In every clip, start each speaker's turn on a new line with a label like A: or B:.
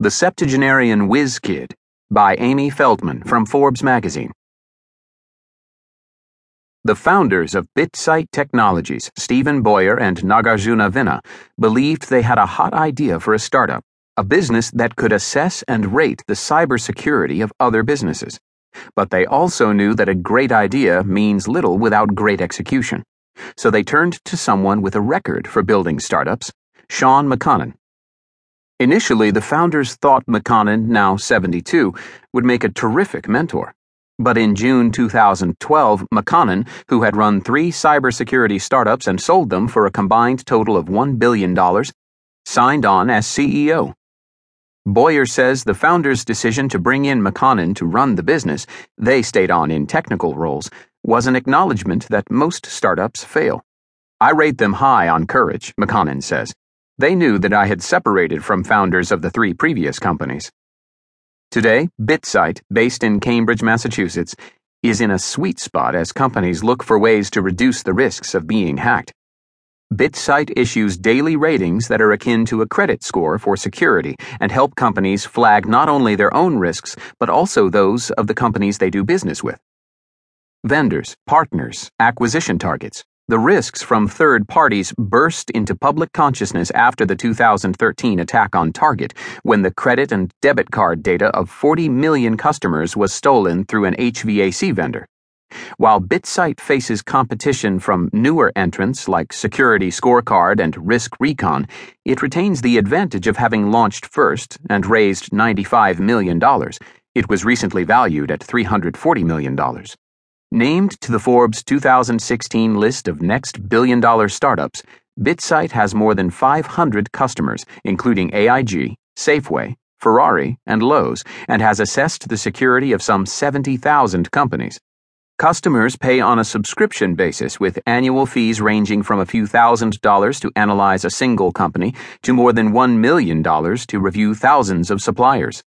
A: The Septuagenarian Whiz Kid by Amy Feldman from Forbes magazine. The founders of BitSight Technologies, Stephen Boyer and Nagarjuna Venna, believed they had a hot idea for a startup, a business that could assess and rate the cybersecurity of other businesses. But they also knew that a great idea means little without great execution. So they turned to someone with a record for building startups, Shaun McConnon. Initially, the founders thought McConnon, now 72, would make a terrific mentor. But in June 2012, McConnon, who had run three cybersecurity startups and sold them for a combined total of $1 billion, signed on as CEO. Boyer says the founders' decision to bring in McConnon to run the business, they stayed on in technical roles, was an acknowledgement that most startups fail. I rate them high on courage, McConnon says. They knew that I had separated from founders of the three previous companies. Today, BitSight, based in Cambridge, Massachusetts, is in a sweet spot as companies look for ways to reduce the risks of being hacked. BitSight issues daily ratings that are akin to a credit score for security and help companies flag not only their own risks, but also those of the companies they do business with. Vendors, partners, acquisition targets, the risks from third parties burst into public consciousness after the 2013 attack on Target, when the credit and debit card data of 40 million customers was stolen through an HVAC vendor. While BitSight faces competition from newer entrants like Security Scorecard and Risk Recon, it retains the advantage of having launched first and raised $95 million. It was recently valued at $340 million. Named to the Forbes 2016 list of next billion dollar startups, BitSight has more than 500 customers, including AIG, Safeway, Ferrari, and Lowe's, and has assessed the security of some 70,000 companies. Customers pay on a subscription basis with annual fees ranging from a few thousand dollars to analyze a single company to more than $1 million to review thousands of suppliers.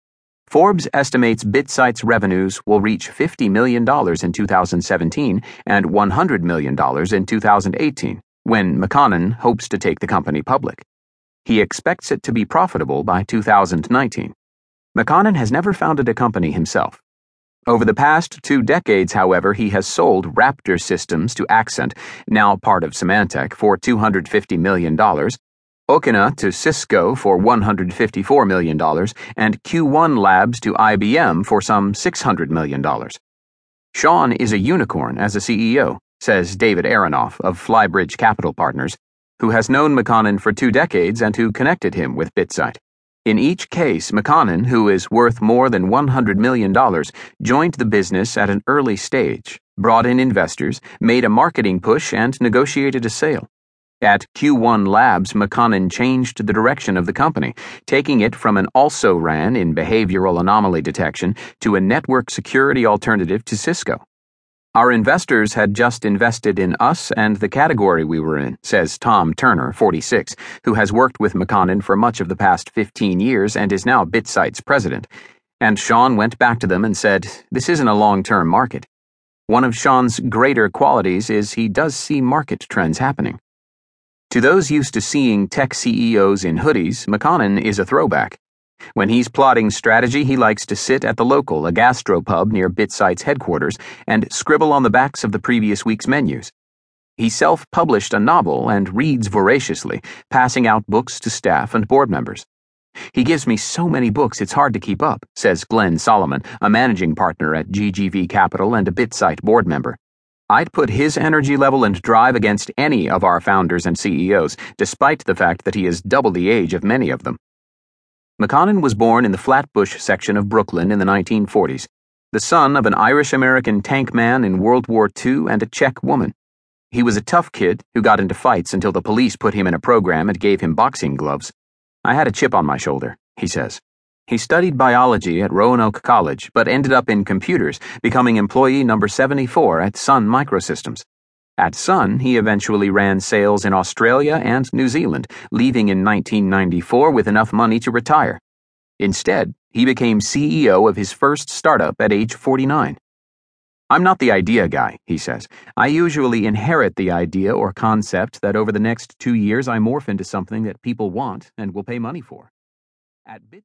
A: Forbes estimates BitSight's revenues will reach $50 million in 2017 and $100 million in 2018, when McConnon hopes to take the company public. He expects it to be profitable by 2019. McConnon has never founded a company himself. Over the past two decades, however, he has sold Raptor Systems to Axent, now part of Symantec, for $250 million Okena to Cisco for $154 million, and Q1 Labs to IBM for some $600 million. Shaun is a unicorn as a CEO, says David Aronoff of Flybridge Capital Partners, who has known McConnon for two decades and who connected him with BitSight. In each case, McConnon, who is worth more than $100 million, joined the business at an early stage, brought in investors, made a marketing push, and negotiated a sale. At Q1 Labs, McConnon changed the direction of the company, taking it from an also ran in behavioral anomaly detection to a network security alternative to Cisco. Our investors had just invested in us and the category we were in, says Tom Turner, 46, who has worked with McConnon for much of the past 15 years and is now BitSight's president. And Shaun went back to them and said, This isn't a long term market. One of Shaun's greater qualities is he does see market trends happening. To those used to seeing tech CEOs in hoodies, McConnon is a throwback. When he's plotting strategy, he likes to sit at the local, a gastropub near BitSight's headquarters, and scribble on the backs of the previous week's menus. He self published a novel and reads voraciously, passing out books to staff and board members. He gives me so many books it's hard to keep up, says Glenn Solomon, a managing partner at GGV Capital and a BitSight board member. I'd put his energy level and drive against any of our founders and CEOs, despite the fact that he is double the age of many of them. McConnon was born in the Flatbush section of Brooklyn in the 1940s, the son of an Irish American tank man in World War II and a Czech woman. He was a tough kid who got into fights until the police put him in a program and gave him boxing gloves. I had a chip on my shoulder, he says. He studied biology at Roanoke College, but ended up in computers, becoming employee number 74 at Sun Microsystems. At Sun, he eventually ran sales in Australia and New Zealand, leaving in 1994 with enough money to retire. Instead, he became CEO of his first startup at age 49. I'm not the idea guy, he says. I usually inherit the idea or concept that over the next two years I morph into something that people want and will pay money for. At Bit